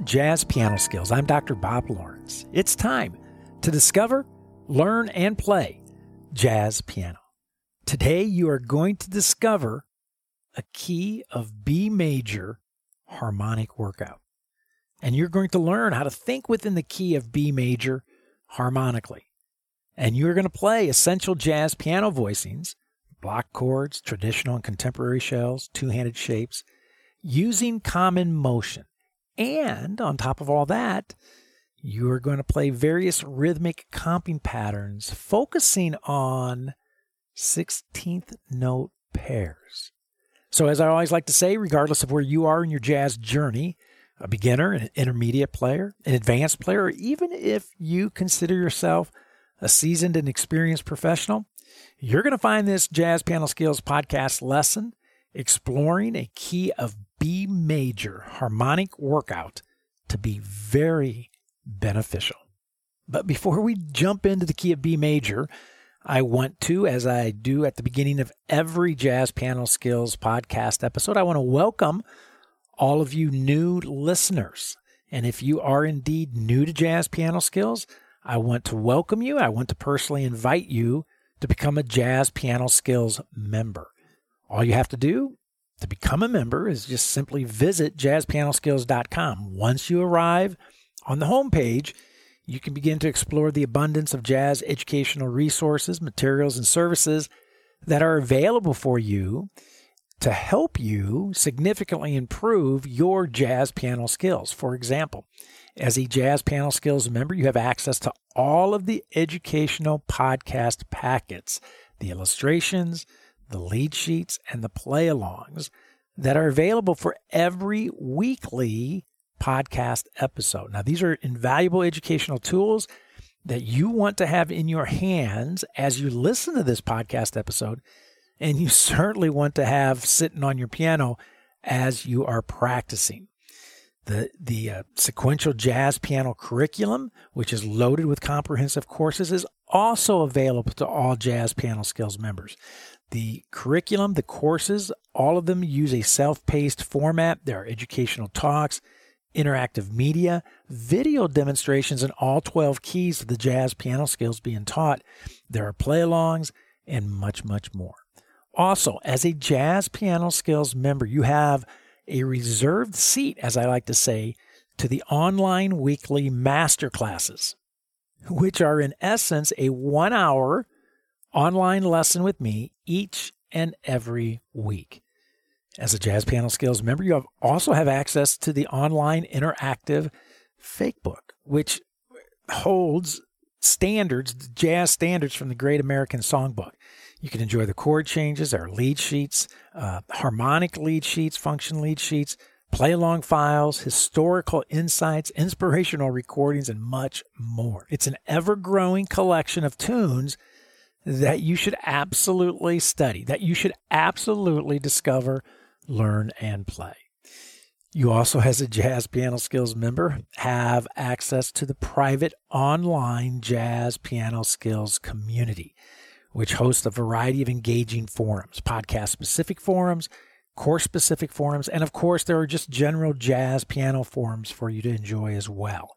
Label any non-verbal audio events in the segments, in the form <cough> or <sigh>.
To Jazz Piano Skills. I'm Dr. Bob Lawrence. It's time to discover, learn, and play jazz piano. Today, you are going to discover a key of B major harmonic workout. And you're going to learn how to think within the key of B major harmonically. And you're going to play essential jazz piano voicings, block chords, traditional and contemporary shells, two handed shapes, using common motion. And on top of all that, you are going to play various rhythmic comping patterns focusing on 16th note pairs. So, as I always like to say, regardless of where you are in your jazz journey, a beginner, an intermediate player, an advanced player, or even if you consider yourself a seasoned and experienced professional, you're going to find this Jazz Piano Skills podcast lesson exploring a key of B major harmonic workout to be very beneficial. But before we jump into the key of B major, I want to, as I do at the beginning of every Jazz Piano Skills podcast episode, I want to welcome all of you new listeners. And if you are indeed new to Jazz Piano Skills, I want to welcome you. I want to personally invite you to become a Jazz Piano Skills member. All you have to do to become a member is just simply visit jazzpianoskills.com. Once you arrive on the homepage, you can begin to explore the abundance of jazz educational resources, materials, and services that are available for you to help you significantly improve your jazz piano skills. For example, as a Jazz Piano Skills member, you have access to all of the educational podcast packets, the illustrations, the lead sheets, and the play alongs that are available for every weekly podcast episode. Now, these are invaluable educational tools that you want to have in your hands as you listen to this podcast episode, and you <laughs> certainly want to have sitting on your piano as you are practicing. The, the uh, sequential jazz piano curriculum, which is loaded with comprehensive courses, is also available to all Jazz Piano Skills members. The curriculum, the courses, all of them use a self paced format. There are educational talks, interactive media, video demonstrations and all 12 keys of the jazz piano skills being taught. There are play alongs and much, much more. Also, as a jazz piano skills member, you have a reserved seat, as I like to say, to the online weekly master classes, which are in essence a one hour online lesson with me each and every week. As a Jazz Piano Skills member, you have also have access to the online interactive fake book, which holds standards, jazz standards from the Great American Songbook. You can enjoy the chord changes, our lead sheets, uh, harmonic lead sheets, function lead sheets, play along files, historical insights, inspirational recordings, and much more. It's an ever growing collection of tunes that you should absolutely study, that you should absolutely discover, learn, and play. You also, as a Jazz Piano Skills member, have access to the private online Jazz Piano Skills community, which hosts a variety of engaging forums, podcast specific forums, course specific forums, and of course, there are just general jazz piano forums for you to enjoy as well.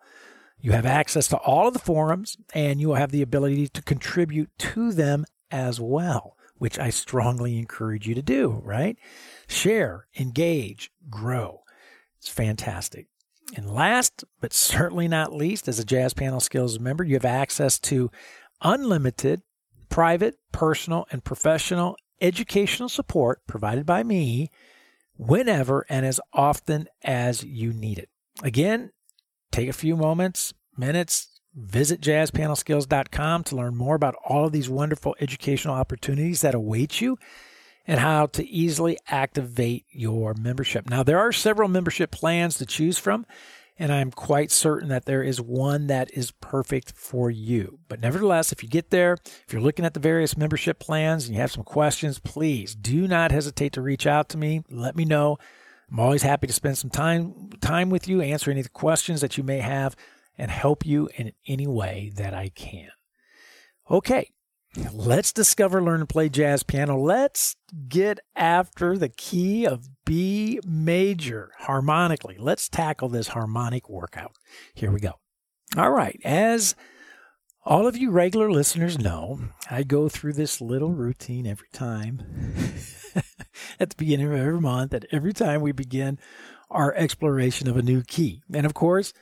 You have access to all of the forums and you will have the ability to contribute to them as well, which I strongly encourage you to do, right? Share, engage, grow. It's fantastic. And last, but certainly not least, as a Jazz Piano Skills member, you have access to unlimited private, personal, and professional educational support provided by me whenever and as often as you need it. Again, take a few moments, minutes, visit jazzpianoskills.com to learn more about all of these wonderful educational opportunities that await you and how to easily activate your membership. Now, there are several membership plans to choose from, and I'm quite certain that there is one that is perfect for you. But nevertheless, if you get there, if you're looking at the various membership plans and you have some questions, please do not hesitate to reach out to me. Let me know. I'm always happy to spend some time time with you, answer any questions that you may have, and help you in any way that I can. Okay, Let's discover, learn, and play jazz piano. Let's get after the key of B major harmonically. Let's tackle this harmonic workout. Here we go. All right. As all of you regular listeners know, I go through this little routine every time <laughs> at the beginning of every month, and every time we begin our exploration of a new key. And of course,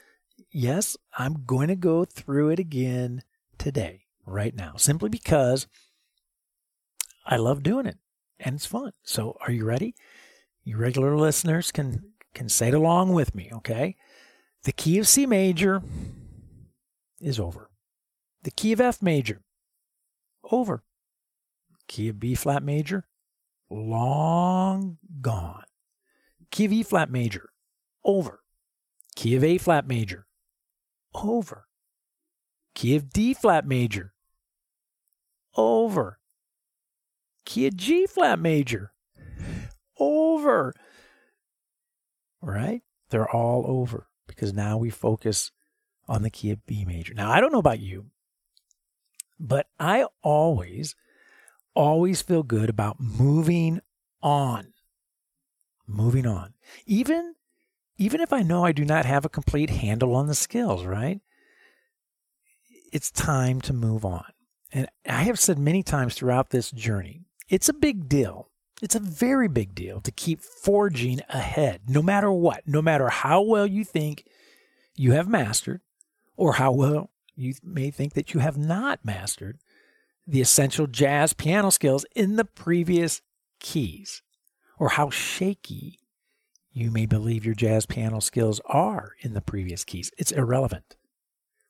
yes, I'm going to go through it again today right now simply because I love doing it and it's fun. So are you ready? You regular listeners can can say it along with me, okay? The key of C major is over. The key of F major over. Key of B flat major long gone. Key of E flat major over. Key of A flat major over. Key of D flat major over. Key of G flat major. Over. Right? They're all over because now we focus on the key of B major. Now, I don't know about you, but I always, always feel good about moving on. Moving on. Even even if I know I do not have a complete handle on the skills, right? It's time to move on. And I have said many times throughout this journey, it's a big deal. It's a very big deal to keep forging ahead, no matter what, no matter how well you think you have mastered or how well you may think that you have not mastered the essential jazz piano skills in the previous keys, or how shaky you may believe your jazz piano skills are in the previous keys. It's irrelevant.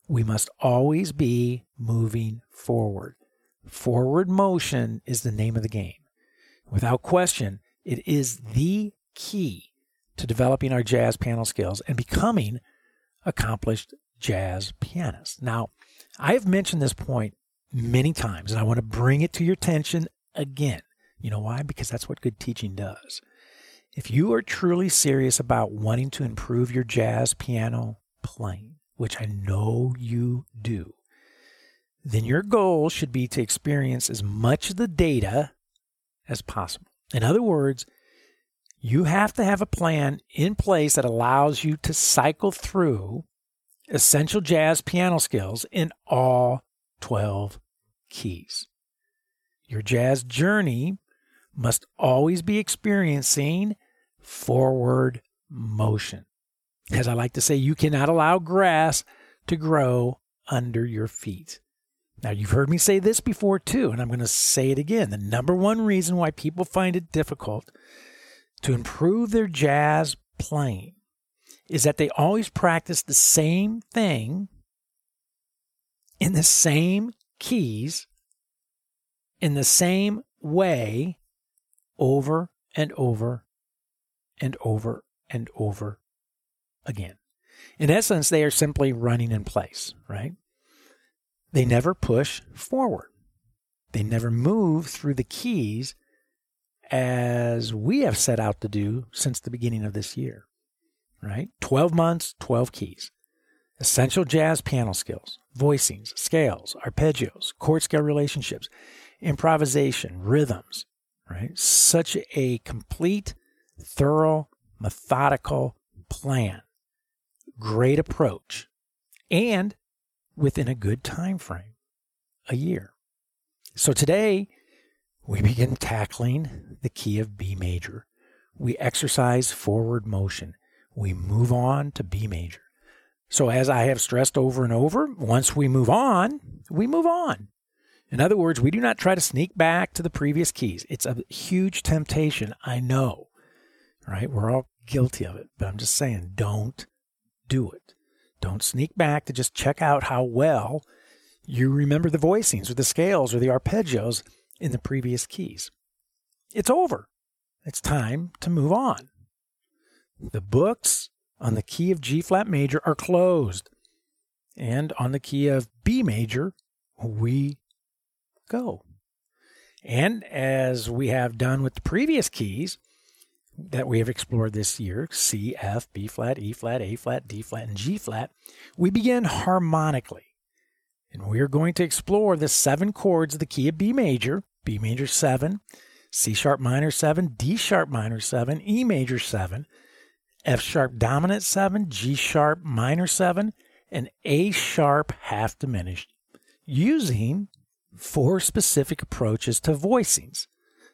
We must always be moving forward. Forward motion is the name of the game. Without question, it is the key to developing our jazz piano skills and becoming accomplished jazz pianists. Now, I have mentioned this point many times and I want to bring it to your attention again. You know why? Because that's what good teaching does. If you are truly serious about wanting to improve your jazz piano playing, which I know you do, then your goal should be to experience as much of the data as possible. In other words, you have to have a plan in place that allows you to cycle through essential jazz piano skills in all 12 keys. Your jazz journey must always be experiencing forward motion. As I like to say, you cannot allow grass to grow under your feet. Now, you've heard me say this before too, and I'm going to say it again. The number one reason why people find it difficult to improve their jazz playing is that they always practice the same thing in the same keys, in the same way, over and over and over and over again. In essence, they are simply running in place, right? They never push forward. They never move through the keys as we have set out to do since the beginning of this year, right? 12 months, 12 keys. Essential jazz piano skills, voicings, scales, arpeggios, chord scale relationships, improvisation, rhythms, right? Such a complete, thorough, methodical plan great approach, and within a good time frame, a year. So today, we begin tackling the key of B major. We exercise forward motion. We move on to B major. So, as I have stressed over and over, once we move on, we move on. In other words, we do not try to sneak back to the previous keys. It's a huge temptation, I know. Right? We're all guilty of it, but I'm just saying, don't do it. Don't sneak back to just check out how well you remember the voicings or the scales or the arpeggios in the previous keys. It's over. It's time to move on. The books on the key of G flat major are closed. And on the key of B major, we go. And as we have done with the previous keys, that we have explored this year C, F, B flat, E flat, A flat, D flat, and G flat we begin harmonically. And we are going to explore the seven chords of the key of B major, B major 7, C sharp minor 7, D sharp minor 7, E major 7, F sharp dominant 7, G sharp minor 7, and A sharp half diminished, using four specific approaches to voicings,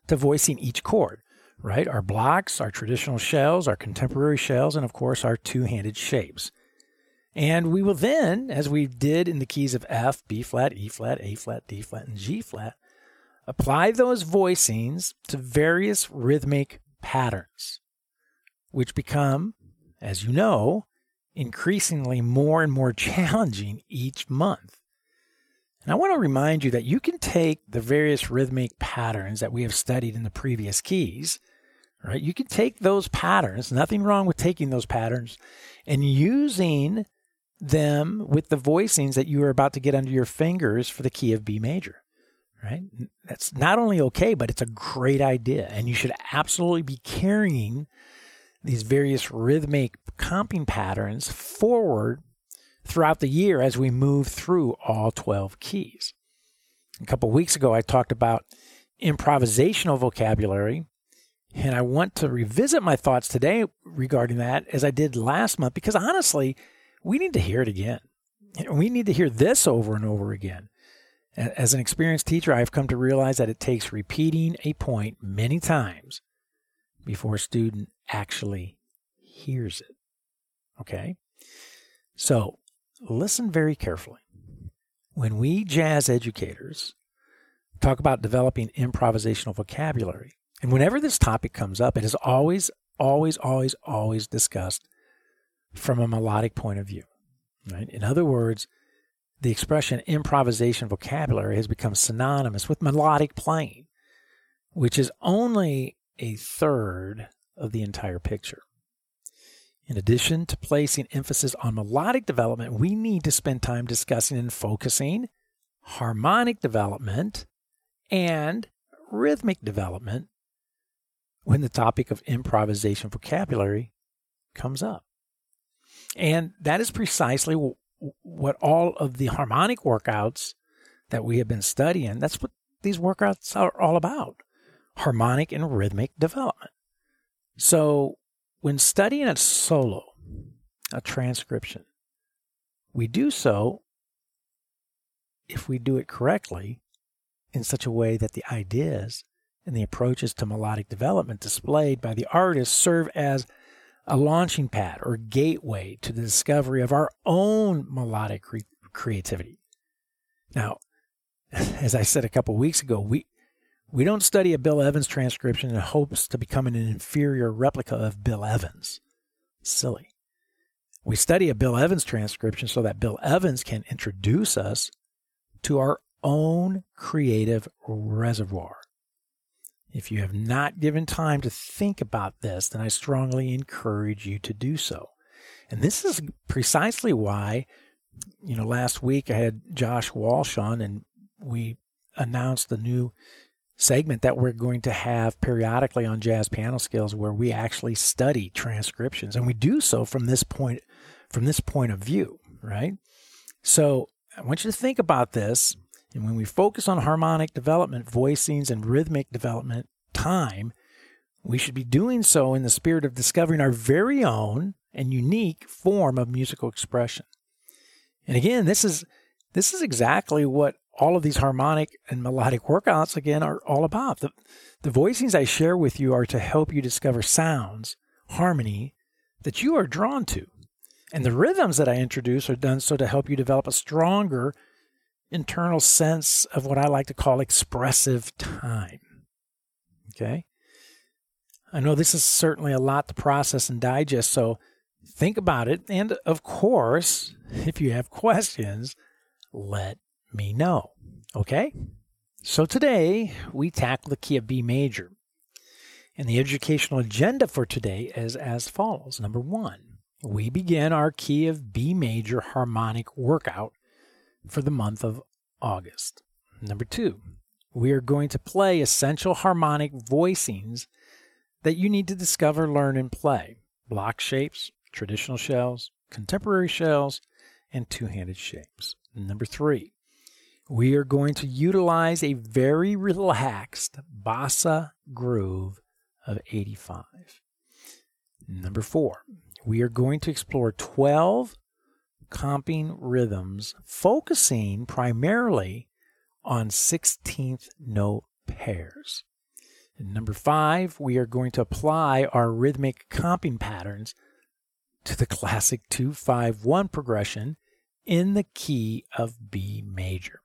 to voicing each chord, right? Our blocks, our traditional shells, our contemporary shells, and of course our two handed shapes. And we will then, as we did in the keys of F, B flat, E flat, A flat, D flat, and G flat, apply those voicings to various rhythmic patterns, which become, as you know, increasingly more and more <laughs> challenging each month. And I want to remind you that you can take the various rhythmic patterns that we have studied in the previous keys, right? You can take those patterns, nothing wrong with taking those patterns, and using them with the voicings that you are about to get under your fingers for the key of B major, right? That's not only okay, but it's a great idea. And you should absolutely be carrying these various rhythmic comping patterns forward throughout the year as we move through all 12 keys. A couple weeks ago, I talked about improvisational vocabulary, and I want to revisit my thoughts today regarding that as I did last month because honestly, we need to hear it again. We need to hear this over and over again. As an experienced teacher, I've come to realize that it takes repeating a point many times before a student actually hears it. Okay? So listen very carefully. When we jazz educators talk about developing improvisational vocabulary, and whenever this topic comes up, it is always, always, always, always discussed from a melodic point of view. Right? In other words, the expression improvisation vocabulary has become synonymous with melodic playing, which is only a third of the entire picture. In addition to placing emphasis on melodic development, we need to spend time discussing and focusing harmonic development and rhythmic development when the topic of improvisation vocabulary comes up. And that is precisely what all of the harmonic workouts that we have been studying, that's what these workouts are all about harmonic and rhythmic development. So, when studying a solo, a transcription, we do so if we do it correctly in such a way that the ideas and the approaches to melodic development displayed by the artist serve as a launching pad or gateway to the discovery of our own melodic cre- creativity. Now, <laughs> as I said a couple weeks ago, we we don't study a Bill Evans transcription in hopes to become an inferior replica of Bill Evans. Silly. We study a Bill Evans transcription so that Bill Evans can introduce us to our own creative reservoir. If you have not given time to think about this, then I strongly encourage you to do so. And this is precisely why, you know, last week I had Josh Walsh on and we announced the new segment that we're going to have periodically on Jazz Piano Skills where we actually study transcriptions and we do so from this point from this point of view, right? So, I want you to think about this and when we focus on harmonic development, voicings, and rhythmic development time, we should be doing so in the spirit of discovering our very own and unique form of musical expression. And again, this is this is exactly what all of these harmonic and melodic workouts again are all about. The, the voicings I share with you are to help you discover sounds, harmony that you are drawn to. And the rhythms that I introduce are done so to help you develop a stronger internal sense of what I like to call expressive time. Okay? I know this is certainly a lot to process and digest, so think about it. And of course, if you have <laughs> questions, let me know. Okay? So today we tackle the key of B major. And the educational agenda for today is as follows. Number one, we begin our key of B major harmonic workout for the month of August. Number two, we are going to play essential harmonic voicings that you need to discover, learn, and play block shapes, traditional shells, contemporary shells, and two handed shapes. Number three, we are going to utilize a very relaxed bossa groove of 85. Number four, we are going to explore 12 comping rhythms, focusing primarily on 16th note pairs. And number five, we are going to apply our rhythmic comping patterns to the classic 251 progression in the key of B major.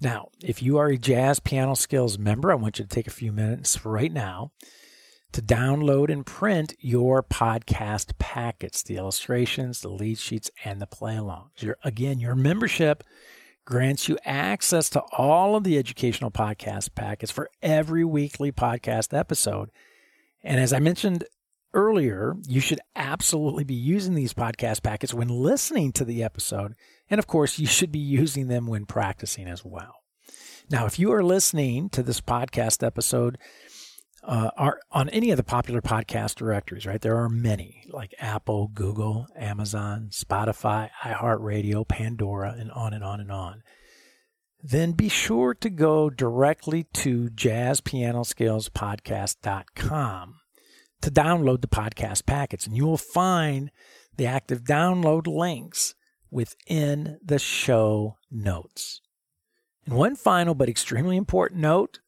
Now, if you are a Jazz Piano Skills member, I want you to take a few minutes right now to download and print your podcast packets, the illustrations, the lead sheets, and the play alongs. Your, again, your membership grants you access to all of the educational podcast packets for every weekly podcast episode. And as I mentioned earlier, you should absolutely be using these podcast packets when listening to the episode. And of course, you should be using them when practicing as well. Now, if you are listening to this podcast episode uh, are on any of the popular podcast directories, right? There are many like Apple, Google, Amazon, Spotify, iHeartRadio, Pandora, and on and on and on. Then be sure to go directly to jazzpianoskillspodcast.com to download the podcast packets, and you will find the active download links within the show notes. And one final but extremely important note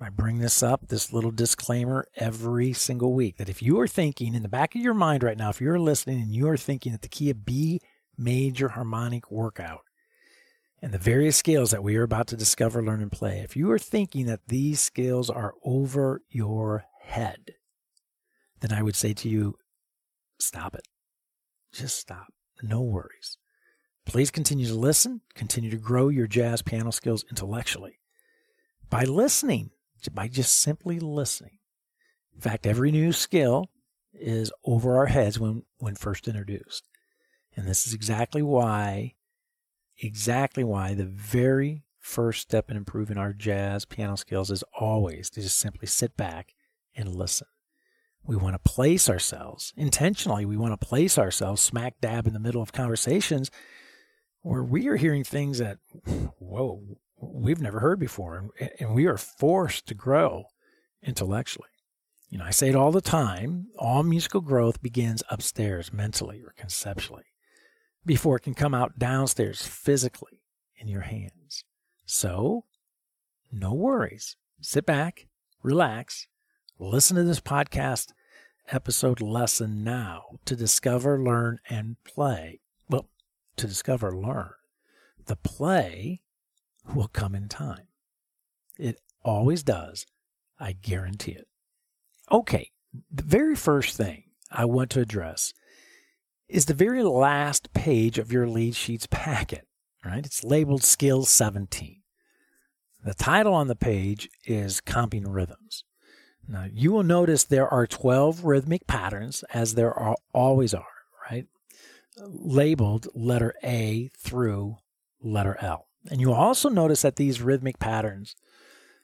I bring this up, this little disclaimer every single week that if you are thinking in the back of your mind right now, if you're listening and you are thinking that the key of B major harmonic workout and the various scales that we are about to discover, learn, and play, if you are thinking that these scales are over your head, then I would say to you, stop it. Just stop. No worries. Please continue to listen, continue to grow your jazz piano skills intellectually by listening by just simply listening. In fact, every new skill is over our heads when, when first introduced. And this is exactly why, exactly why the very first step in improving our jazz piano skills is always to just simply sit back and listen. We want to place ourselves intentionally, we want to place ourselves smack dab in the middle of conversations where we are hearing things that, whoa, we've never heard before. And, we are forced to grow intellectually. You know, I say it all the time all musical growth begins upstairs mentally or conceptually before it can come out downstairs physically in your hands. So, no worries. Sit back, relax, listen to this podcast episode lesson now to discover, learn, and play. Well, to discover, learn. The play will come in time. It always does. I guarantee it. Okay, the very first thing I want to address is the very last page of your lead sheets packet, right? It's labeled Skills 17. The title on the page is Comping Rhythms. Now, you will notice there are 12 rhythmic patterns, as there are, always are, right? Labeled letter A through letter L. And you will also notice that these rhythmic patterns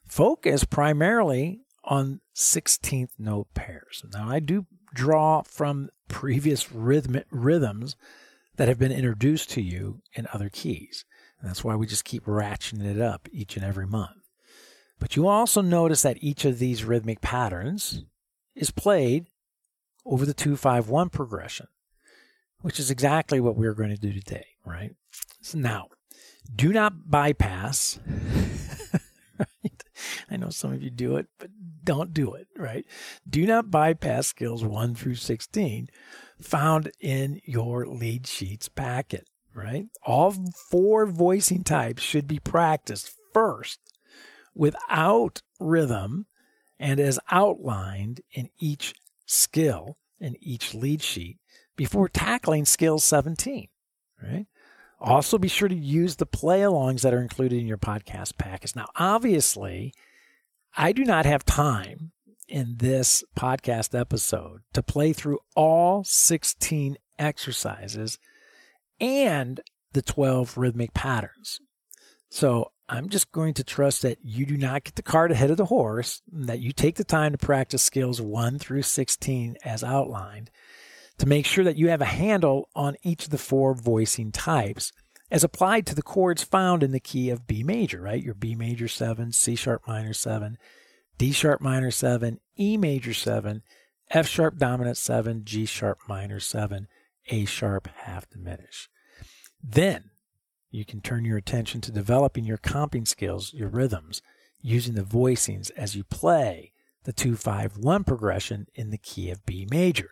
focus primarily on 16th note pairs. Now, I do draw from previous rhythmic rhythms that have been introduced to you in other keys. And that's why we just keep ratcheting it up each and every month. But you also notice that each of these rhythmic patterns is played over the 251 progression, which is exactly what we're going to do today, right? So now, do not bypass. <laughs> right? I know some of you do it, but don't do it, right? Do not bypass skills 1 through 16 found in your lead sheets packet, right? All four voicing types should be practiced first without rhythm and as outlined in each skill in each lead sheet before tackling skill 17, right? Also, be sure to use the play alongs that are included in your podcast package. Now, obviously, I do not have time in this podcast episode to play through all 16 exercises and the 12 rhythmic patterns. So I'm just going to trust that you do not get the cart ahead of the horse, that you take the time to practice skills 1 through 16 as outlined, to make sure that you have a handle on each of the four voicing types as applied to the chords found in the key of B major, right? Your B major 7, C sharp minor 7, D sharp minor 7, E major 7, F sharp dominant 7, G sharp minor 7, A sharp half diminish. Then you can turn your attention to developing your comping skills, your rhythms, using the voicings as you play the 251 progression in the key of B major,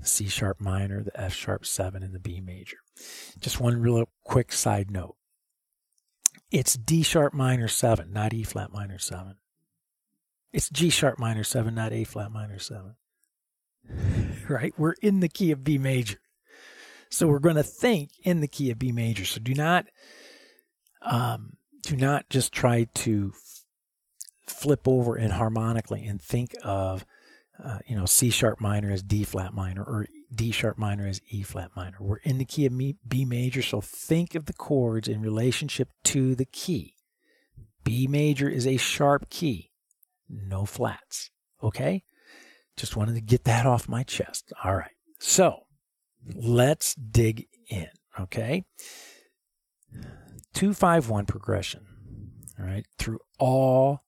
the C sharp minor, the F sharp 7, and the B major. Just one real quick side note. It's D sharp minor 7, not E flat minor 7. It's G sharp minor 7, not A flat minor 7. <laughs> right? We're in the key of B major. So we're going to think in the key of B major. So do not um, do not just try to f- flip over and harmonically and think of uh, you know C sharp minor as D flat minor or D sharp minor as E flat minor. We're in the key of B major, so think of the chords in relationship to the key. B major is a sharp key, no flats. Okay? Just wanted to get that off my chest. All right. So let's dig in. Okay. 251 progression. All right. Through all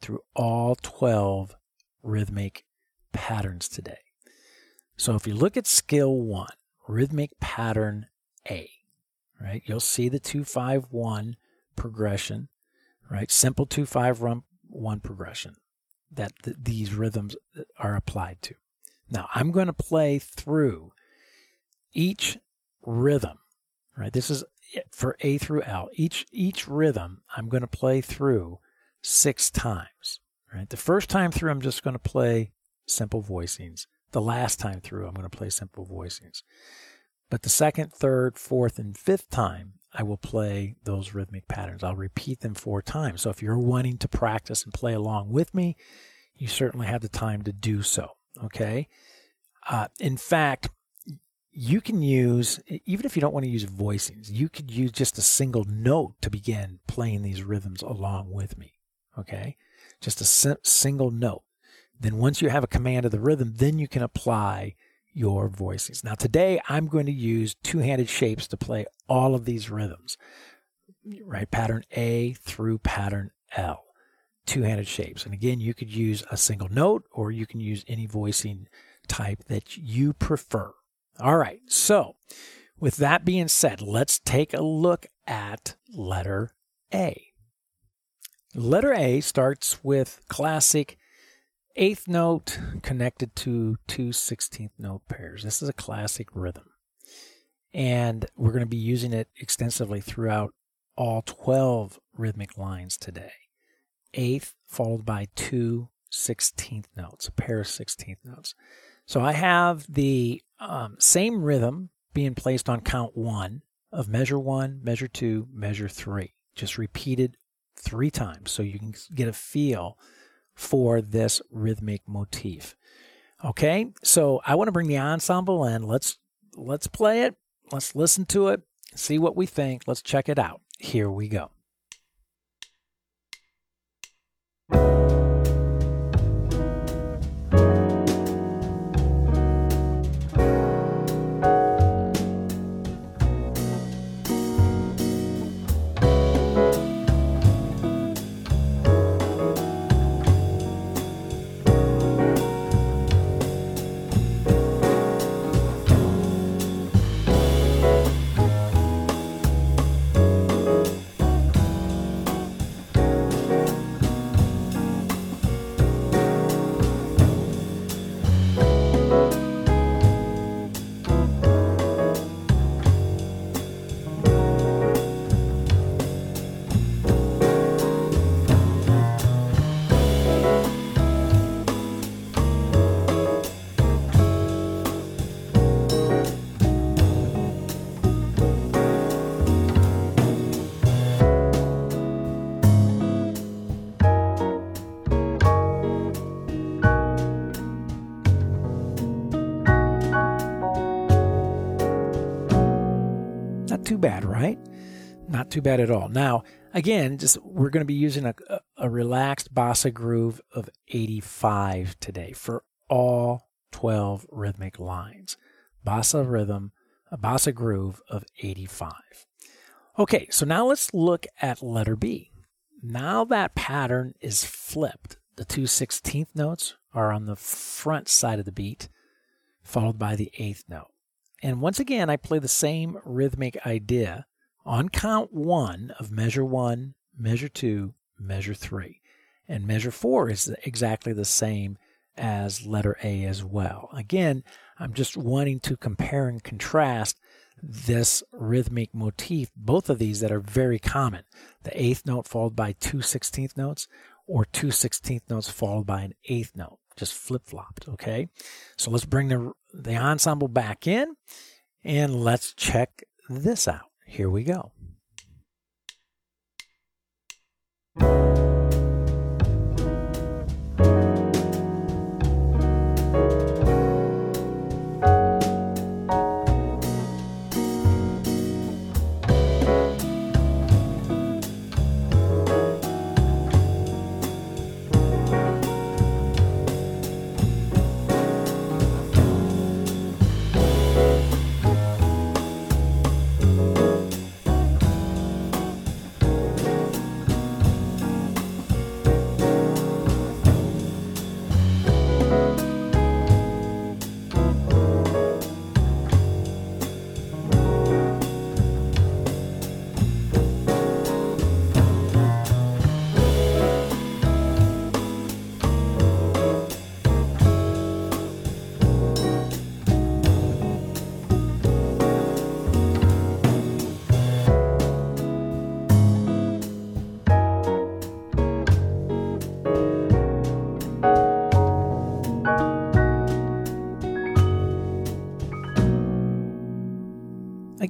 through all 12 rhythmic patterns today. So if you look at skill one, rhythmic pattern A, right, you'll see the 251 progression, right? Simple 251 progression that th- these rhythms are applied to. Now, I'm going to play through each rhythm, right? This is for A through L. Each each rhythm I'm going to play through 6 times, right? The first time through I'm just going to play simple voicings. The last time through I'm going to play simple voicings. But the second, third, fourth, and fifth time, I will play those rhythmic patterns. I'll repeat them four times. So if you're wanting to practice and play along with me, you certainly have the time to do so. Okay. Uh, in fact, you can use, even if you don't want to use voicings, you could use just a single note to begin playing these rhythms along with me. Okay. Just a single note. Then once you have a command of the rhythm, then you can apply your voicings. Now today I'm going to use two-handed shapes to play all of these rhythms. Right? Pattern A through pattern L. Two-handed shapes. And again, you could use a single note or you can use any voicing type that you prefer. All right. So, with that being said, let's take a look at letter A. Letter A starts with classic eighth note connected to two 16th note pairs. This is a classic rhythm. And we're going to be using it extensively throughout all 12 rhythmic lines today. Eighth followed by two 16th notes, a pair of 16th notes. So I have the um, same rhythm being placed on count one of measure one, measure two, measure three, just repeated three times so you can get a feel for this rhythmic motif. Okay, so I want to bring the ensemble in. Let's let's play it. Let's listen to it. See what we think. Let's check it out. Here we go. Too bad at all. Now, again, just we're going to be using a, a relaxed bossa groove of 85 today for all 12 rhythmic lines. Bossa rhythm, a bossa groove of 85. Okay, so now let's look at letter B. Now that pattern is flipped. The two sixteenth notes are on the front side of the beat, followed by the eighth note. And once again, I play the same rhythmic idea on count one of measure one, measure two, measure three. And measure four is exactly the same as letter A as well. Again, I'm just wanting to compare and contrast this rhythmic motif, both of these that are very common. The eighth note followed by two sixteenth notes, or two sixteenth notes followed by an eighth note, just flip flopped. Okay, so let's bring the the ensemble back in, and let's check this out. Here we go.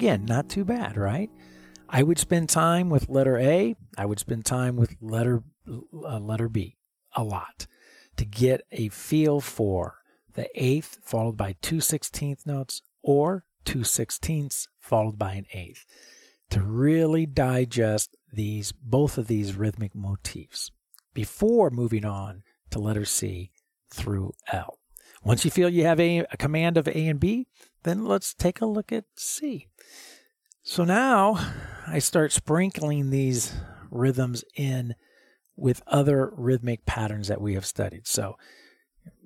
Again, not too bad, right? I would spend time with letter A. I would spend time with letter uh, letter B a lot to get a feel for the eighth followed by two sixteenth notes or two sixteenths followed by an eighth to really digest these both of these rhythmic motifs before moving on to letter C through L. Once you feel you have a, a command of A and B, then let's take a look at C. So now I start sprinkling these rhythms in with other rhythmic patterns that we have studied. So,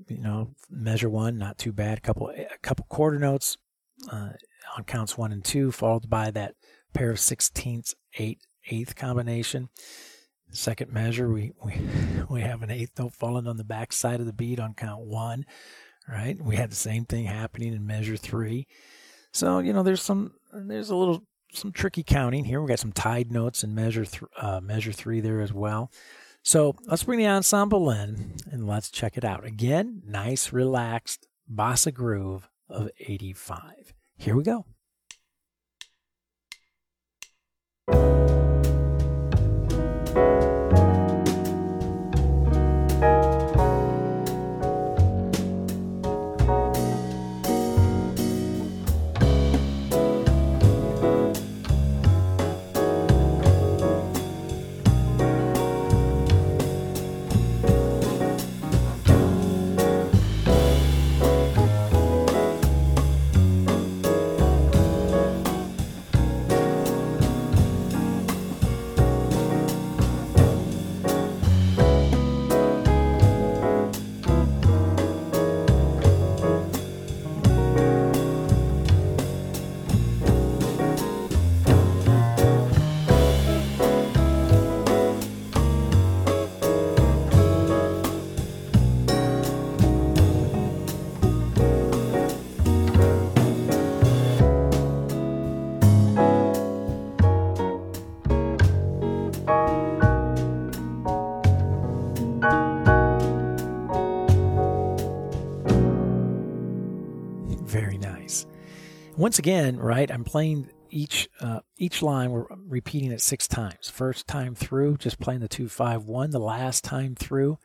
you know, measure one, not too bad. Couple, a couple quarter notes uh, on counts one and two, followed by that pair of sixteenths, eight, eighth combination. Second measure, we, we <laughs> we have an eighth note falling on the back side of the beat on count one right? We had the same thing happening in measure three. So, you know, there's some, there's a little, some tricky counting here. We got some tied notes in measure, th- uh, measure three there as well. So let's bring the ensemble in and let's check it out. Again, nice, relaxed bossa groove of 85. Here we go. Once again, right, I'm playing each uh, each line. We're repeating it six times. First time through, just playing the two five one. The last time through,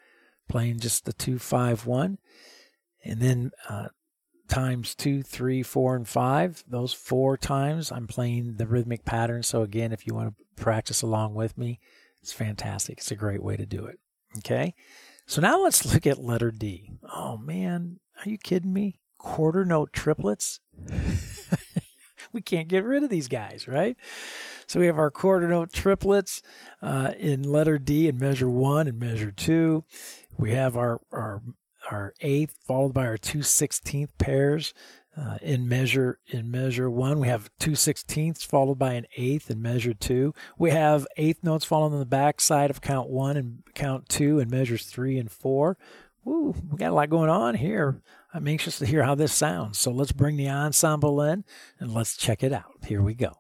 playing just the two five one, and then uh, times two, three, four, and five. Those four times, I'm playing the rhythmic pattern. So again, if you want to practice along with me, it's fantastic. It's a great way to do it. Okay. So now let's look at letter D. Oh man, are you kidding me? Quarter note triplets. <laughs> we can't get rid of these guys, right? So we have our quarter note triplets uh, in letter D in measure one and measure two. We have our our our eighth followed by our two sixteenth pairs uh, in measure in measure one. We have two sixteenths followed by an eighth in measure two. We have eighth notes falling on the back side of count one and count two in measures three and four. Woo, we got a lot going on here. I'm anxious to hear how this sounds. So let's bring the ensemble in and let's check it out. Here we go.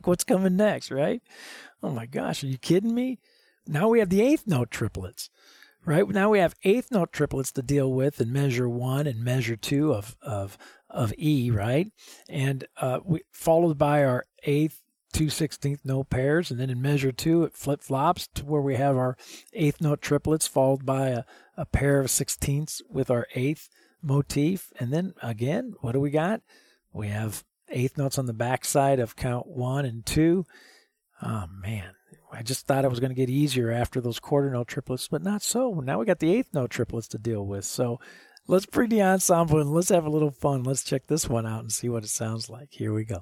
Look what's coming next, right? Oh my gosh, are you kidding me? Now we have the eighth note triplets, right? Now we have eighth note triplets to deal with in measure one and measure two of of of E, right? And uh, we followed by our eighth two sixteenth note pairs, and then in measure two it flip flops to where we have our eighth note triplets followed by a, a pair of sixteenths with our eighth motif. And then again, what do we got? We have eighth notes on the backside of count one and two. Oh man, I just thought it was going to get easier after those quarter note triplets, but not so. Now we got the eighth note triplets to deal with. So let's bring the ensemble and let's have a little fun. Let's check this one out and see what it sounds like. Here we go.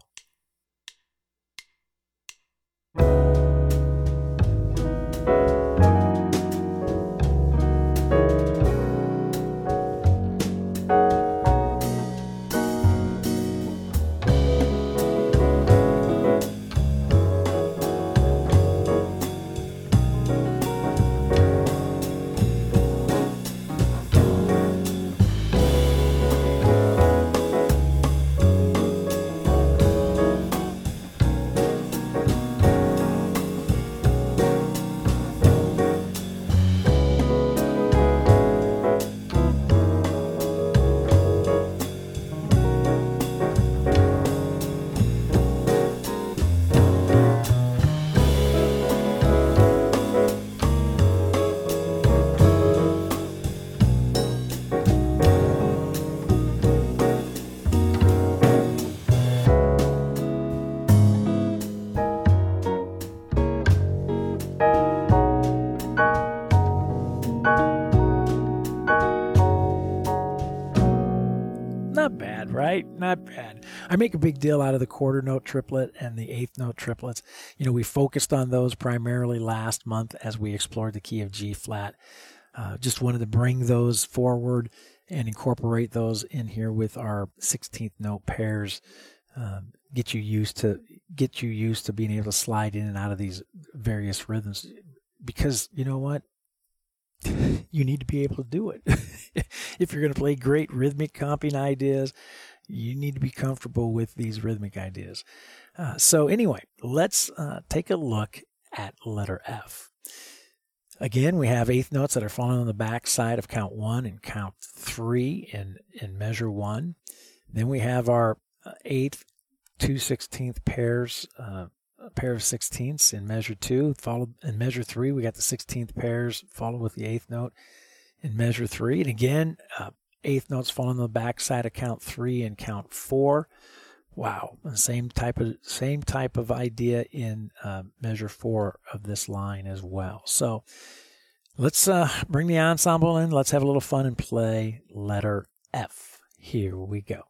I make a big deal out of the quarter note triplet and the eighth note triplets. You know, we focused on those primarily last month as we explored the key of G flat. Uh, just wanted to bring those forward and incorporate those in here with our 16th note pairs. Um, get you used to get you used to being able to slide in and out of these various rhythms because you know what <laughs> you need to be able to do it. <laughs> if you're going to play great rhythmic comping ideas, you need to be comfortable with these rhythmic ideas. Uh, so, anyway, let's uh, take a look at letter F. Again, we have eighth notes that are falling on the back side of count one and count three in, in measure one. Then we have our uh, eighth, two sixteenth pairs uh, a pair of sixteenths in measure two. Followed in measure three, we got the sixteenth pairs followed with the eighth note in measure three. And again, uh, eighth notes fall on the back side of count three and count four. Wow, the same type of same type of idea in uh, measure four of this line as well. So let's uh, bring the ensemble in. Let's have a little fun and play letter F. Here we go.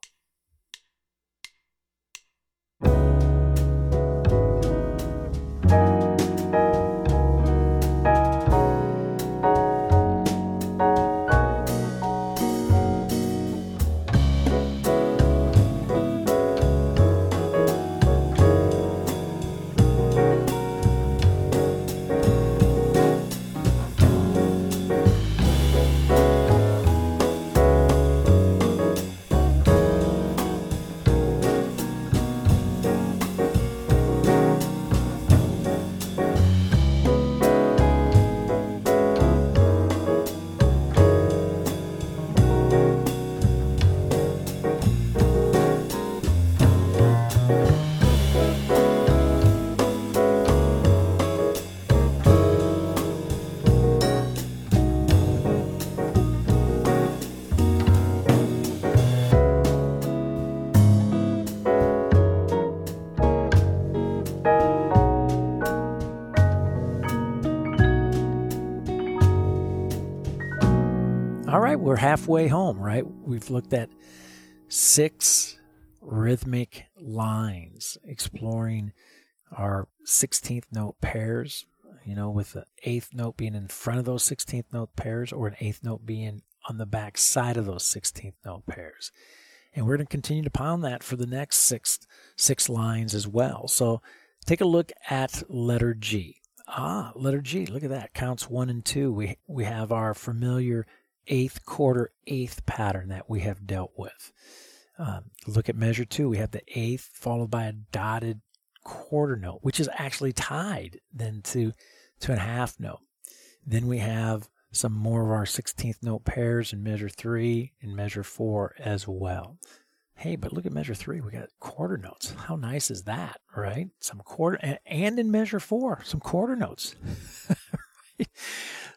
We're halfway home, right? We've looked at six rhythmic lines, exploring our 16th note pairs, you know, with the eighth note being in front of those 16th note pairs or an eighth note being on the back side of those 16th note pairs. And we're going to continue to pound that for the next six, six lines as well. So take a look at letter G. Ah, letter G, look at that. Counts one and two. We, we have our familiar eighth quarter eighth pattern that we have dealt with. Um, look at measure two. We have the eighth followed by a dotted quarter note, which is actually tied then to to a half note. Then we have some more of our 16th note pairs in measure three and measure four as well. Hey, but look at measure three. We got quarter notes. How nice is that, right? Some quarter, and in measure four, some quarter notes. <laughs>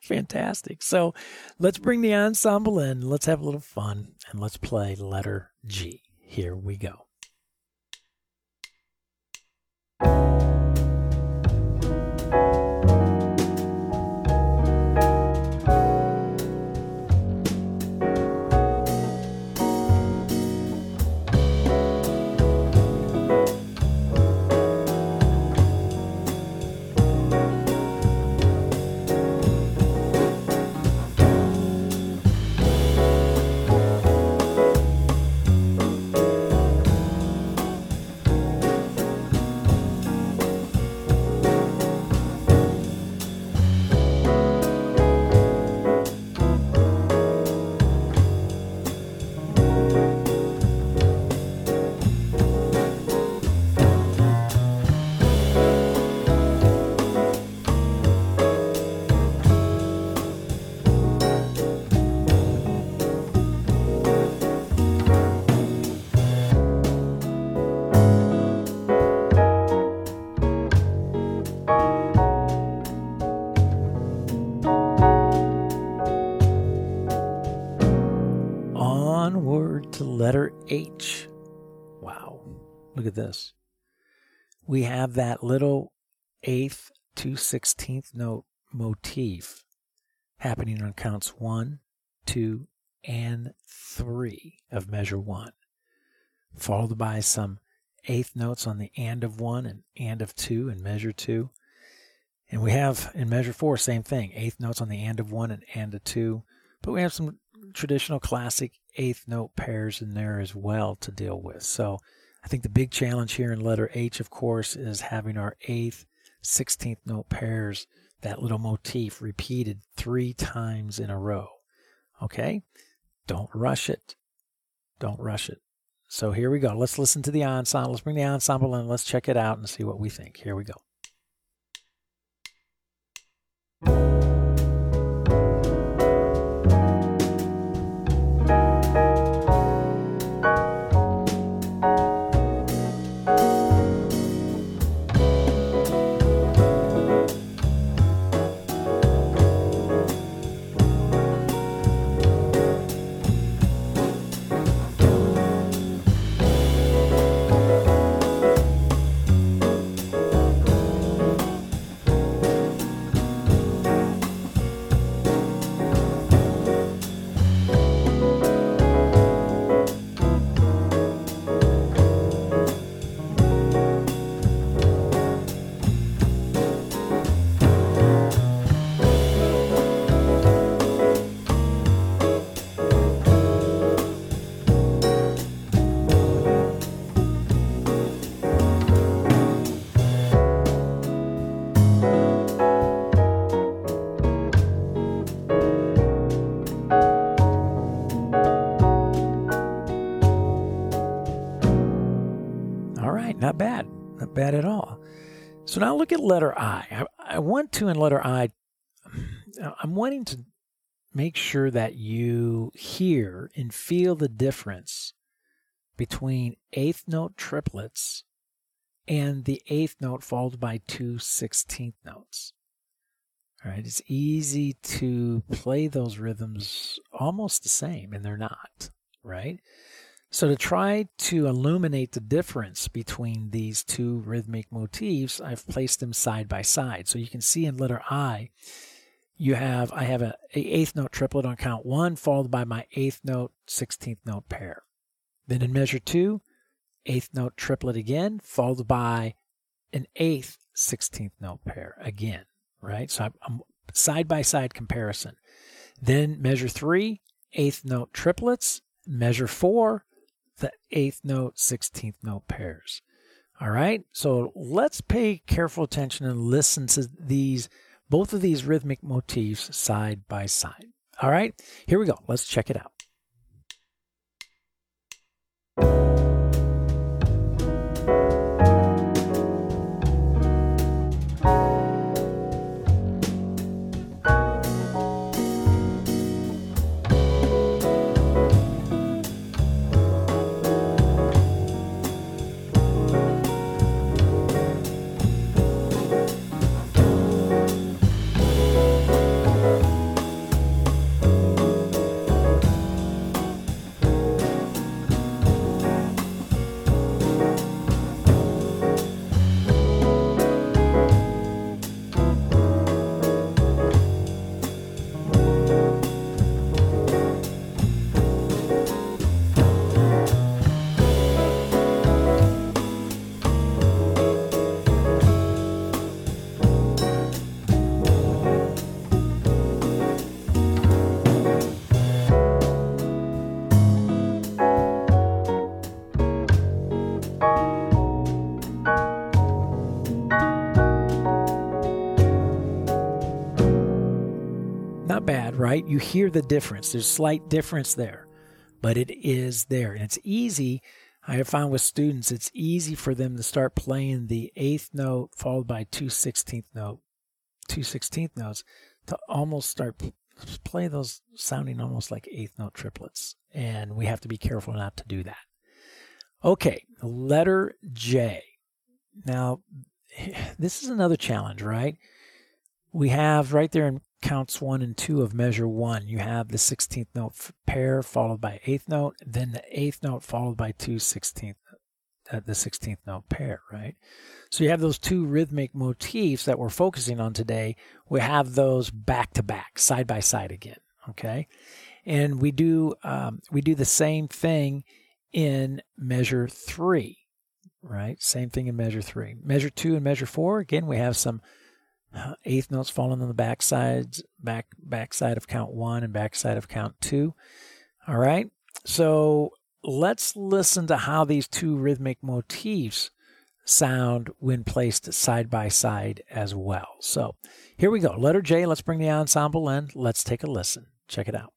Fantastic. So let's bring the ensemble in. Let's have a little fun and let's play letter G. Here we go. Look at this. We have that little eighth to 16th note motif happening on counts one, two, and three of measure one, followed by some eighth notes on the and of one and and of two in measure two. And we have in measure four, same thing, eighth notes on the and of one and and of two. But we have some traditional classic eighth note pairs in there as well to deal with. So I think the big challenge here in letter H, of course, is having our eighth, 16th note pairs, that little motif repeated three times in a row. Okay? Don't rush it. Don't rush it. So here we go. Let's listen to the ensemble. Let's bring the ensemble in. Let's check it out and see what we think. Here we go. Now look at letter I. I, I want to, in letter I, I'm wanting to make sure that you hear and feel the difference between eighth note triplets and the eighth note followed by two sixteenth notes. All right, it's easy to play those rhythms almost the same, and they're not, right? So, to try to illuminate the difference between these two rhythmic motifs, I've placed them side by side. So you can see in letter I, you have I have a, a eighth note triplet on count one, followed by my eighth note, sixteenth note pair. Then in measure two, eighth note triplet again, followed by an eighth sixteenth note pair again. Right. So I'm side by side comparison. Then measure three, eighth note triplets. Measure four, the eighth note, 16th note pairs. All right, so let's pay careful attention and listen to these, both of these rhythmic motifs side by side. All right, here we go. Let's check it out. Right? You hear the difference. There's slight difference there, but it is there. And it's easy. I have found with students, it's easy for them to start playing the eighth note followed by two sixteenth note, two sixteenth notes to almost start play those sounding almost like eighth note triplets. And we have to be careful not to do that. Okay, letter J. Now, <sighs> this is another challenge, right? We have right there in counts one and two of measure one. You have the 16th note pair followed by eighth note, then the eighth note followed by two 16th, uh, the 16th note pair, right? So you have those two rhythmic motifs that we're focusing on today. We have those back to back, side by side again, okay? And we do um, we do the same thing in measure three, right? Same thing in measure three. Measure two and measure four, again, we have some Uh, eighth notes falling on the back sides, back backside of count one and backside of count two. All right. So let's listen to how these two rhythmic motifs sound when placed side by side as well. So here we go. Letter J, let's bring the ensemble in. Let's take a listen. Check it out.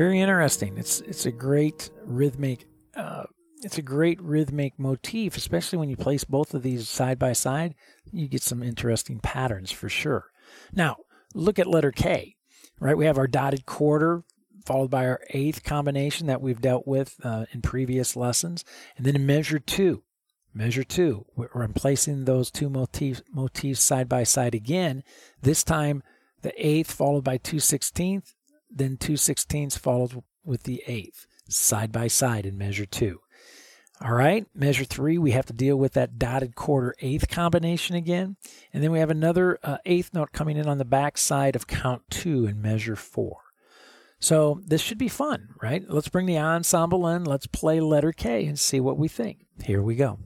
Very interesting. It's it's a great rhythmic uh, it's a great rhythmic motif, especially when you place both of these side by side. You get some interesting patterns for sure. Now, look at letter K, right? We have our dotted quarter followed by our eighth combination that we've dealt with uh, in previous lessons. And then in measure two, measure two, we're placing those two motifs, motifs side by side again. This time, the eighth followed by two sixteenths, then two sixteenths followed with the eighth, side by side in measure two. All right, measure three, we have to deal with that dotted quarter eighth combination again. And then we have another uh, eighth note coming in on the back side of count two in measure four. So this should be fun, right? Let's bring the ensemble in. Let's play letter K and see what we think. Here we go.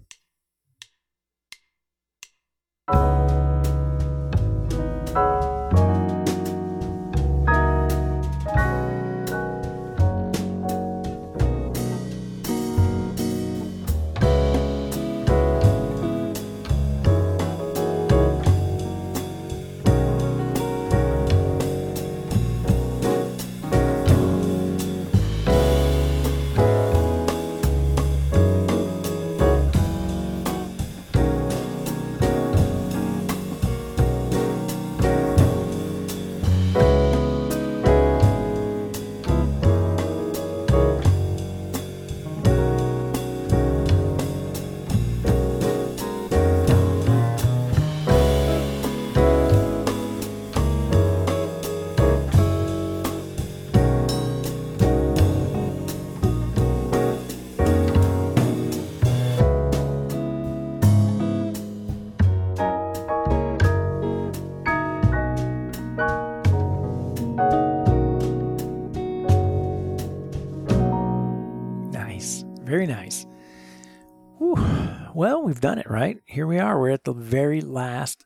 We've done it, right? Here we are. We're at the very last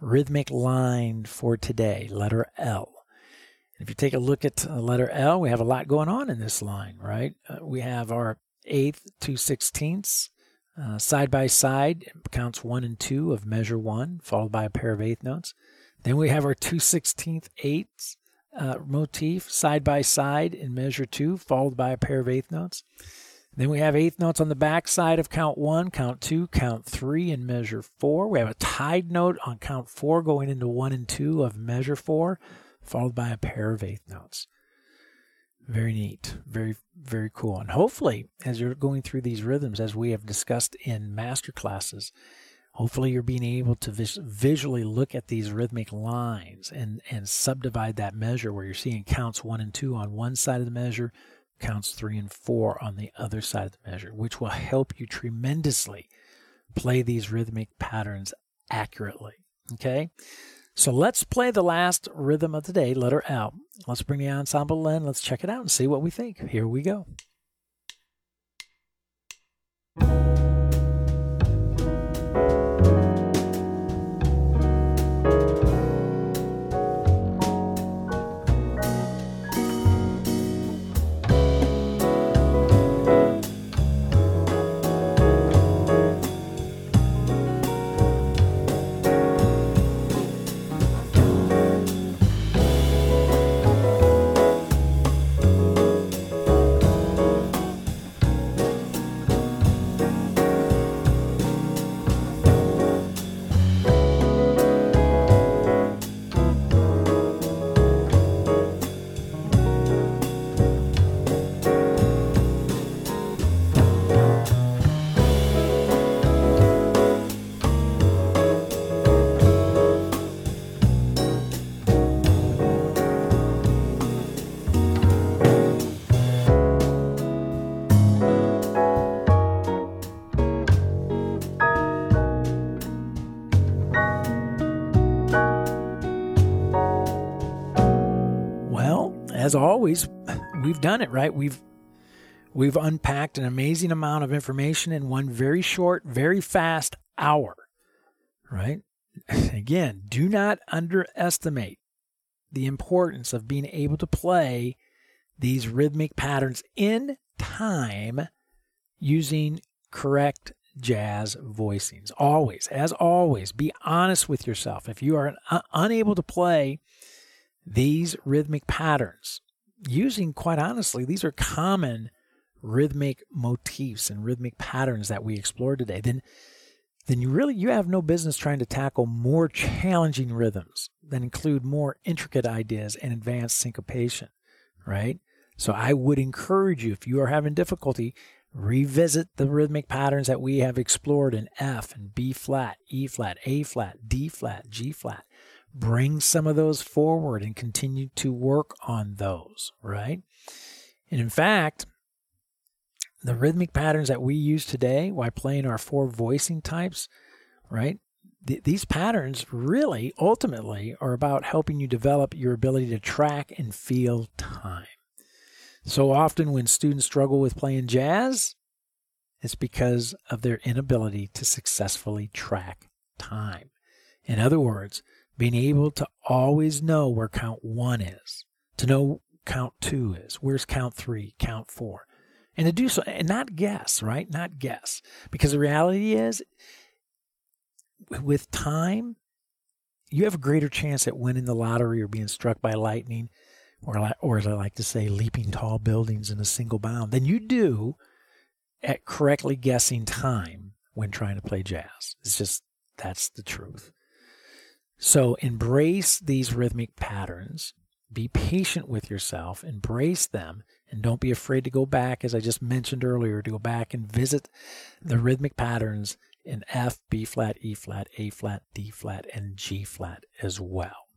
rhythmic line for today, letter L. If you take a look at letter L, we have a lot going on in this line, right? Uh, we have our eighth, two sixteenths, uh, side by side, counts one and two of measure one, followed by a pair of eighth notes. Then we have our two sixteenth eighths uh, motif, side by side in measure two, followed by a pair of eighth notes. Then we have eighth notes on the back side of count one, count two, count three, and measure four. We have a tied note on count four going into one and two of measure four, followed by a pair of eighth notes. Very neat. Very, very cool. And hopefully, as you're going through these rhythms, as we have discussed in master classes, hopefully you're being able to vis- visually look at these rhythmic lines and, and subdivide that measure where you're seeing counts one and two on one side of the measure, counts three and four on the other side of the measure, which will help you tremendously play these rhythmic patterns accurately. Okay? So let's play the last rhythm of the day, letter L. Let's bring the ensemble in. Let's check it out and see what we think. Here we go. As always, we've done it, right? We've we've unpacked an amazing amount of information in one very short, very fast hour. Right? <laughs> Again, do not underestimate the importance of being able to play these rhythmic patterns in time using correct jazz voicings. Always, as always, be honest with yourself. If you are un- unable to play these rhythmic patterns, using, quite honestly, these are common rhythmic motifs and rhythmic patterns that we explored today, then then you really you have no business trying to tackle more challenging rhythms that include more intricate ideas and advanced syncopation, right? So I would encourage you if you are having difficulty, revisit the rhythmic patterns that we have explored in F and B flat, E flat, A flat, D flat, G flat. Bring some of those forward and continue to work on those, right? And in fact, the rhythmic patterns that we use today while playing our four voicing types, right? Th- these patterns really ultimately are about helping you develop your ability to track and feel time. So often when students struggle with playing jazz, it's because of their inability to successfully track time. In other words, being able to always know where count one is, to know count two is, where's count three, count four and to do so and not guess, right? Not guess. Because the reality is, with time, you have a greater chance at winning the lottery or being struck by lightning, or, or as I like to say, leaping tall buildings in a single bound, than you do at correctly guessing time when trying to play jazz. It's just, that's the truth. So embrace these rhythmic patterns. Be patient with yourself, embrace them, and don't be afraid to go back, as I just mentioned earlier, to go back and visit the rhythmic patterns in F, B flat, E flat, A flat, D flat, and G flat as well.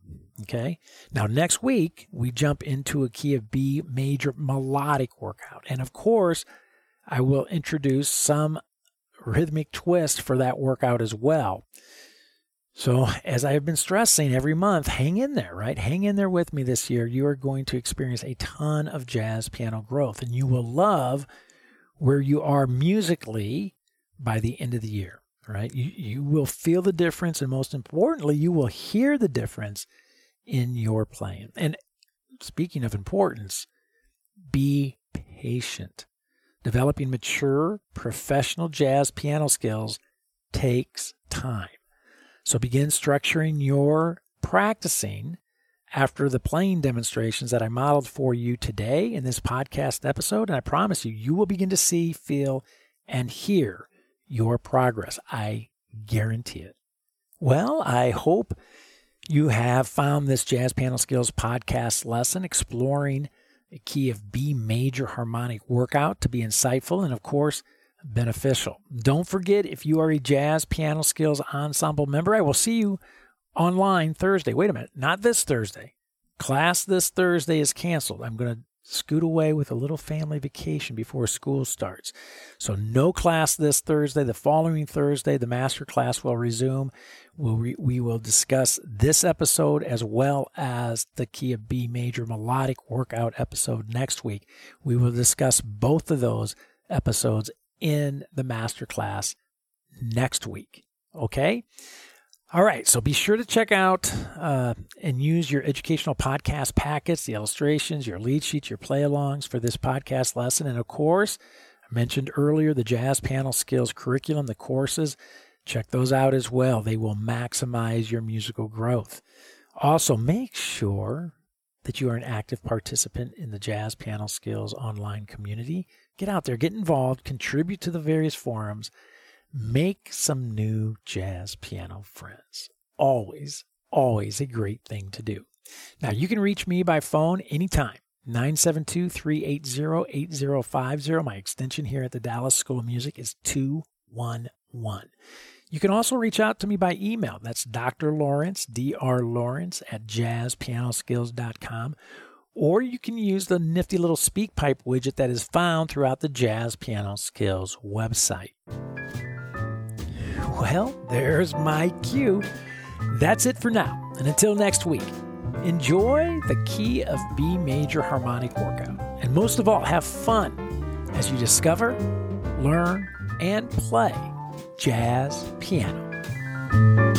Okay. Now, next week, we jump into a key of B major melodic workout. And of course, I will introduce some rhythmic twist for that workout as well. So, as I have been stressing every month, hang in there, right? Hang in there with me this year. You are going to experience a ton of jazz piano growth, and you will love where you are musically by the end of the year, right? You, you will feel the difference, and most importantly, you will hear the difference in your playing. And speaking of importance, be patient. Developing mature, professional jazz piano skills takes time. So begin structuring your practicing after the playing demonstrations that I modeled for you today in this podcast episode. And I promise you, you will begin to see, feel, and hear your progress. I guarantee it. Well, I hope you have found this Jazz Piano Skills podcast lesson exploring a key of B major harmonic workout to be insightful and, of course, beneficial. Don't forget, if you are a Jazz Piano Skills Ensemble member, I will see you online Thursday. Wait a minute, not this Thursday. Class this Thursday is canceled. I'm going to scoot away with a little family vacation before school starts. So, no class this Thursday. The following Thursday, the master class will resume. We'll re- we will discuss this episode as well as the key of B major melodic workout episode next week. We will discuss both of those episodes in the masterclass next week. Okay? All right, so be sure to check out uh, and use your educational podcast packets, the illustrations, your lead sheets, your play alongs for this podcast lesson. And of course, I mentioned earlier the Jazz Piano Skills curriculum, the courses. Check those out as well. They will maximize your musical growth. Also, make sure that you are an active participant in the Jazz Piano Skills online community. Get out there, get involved, contribute to the various forums, make some new jazz piano friends. Always, always a great thing to do. Now, you can reach me by phone anytime. 972 380 8050. My extension here at the Dallas School of Music is 211. You can also reach out to me by email. That's Dr. Lawrence, Dr. Lawrence at jazzpianoskills.com or you can use the nifty little SpeakPipe widget that is found throughout the Jazz Piano Skills website. Well, there's my cue. That's it for now. And until next week, enjoy the key of B major harmonic workout. And most of all, have fun as you discover, learn, and play jazz piano.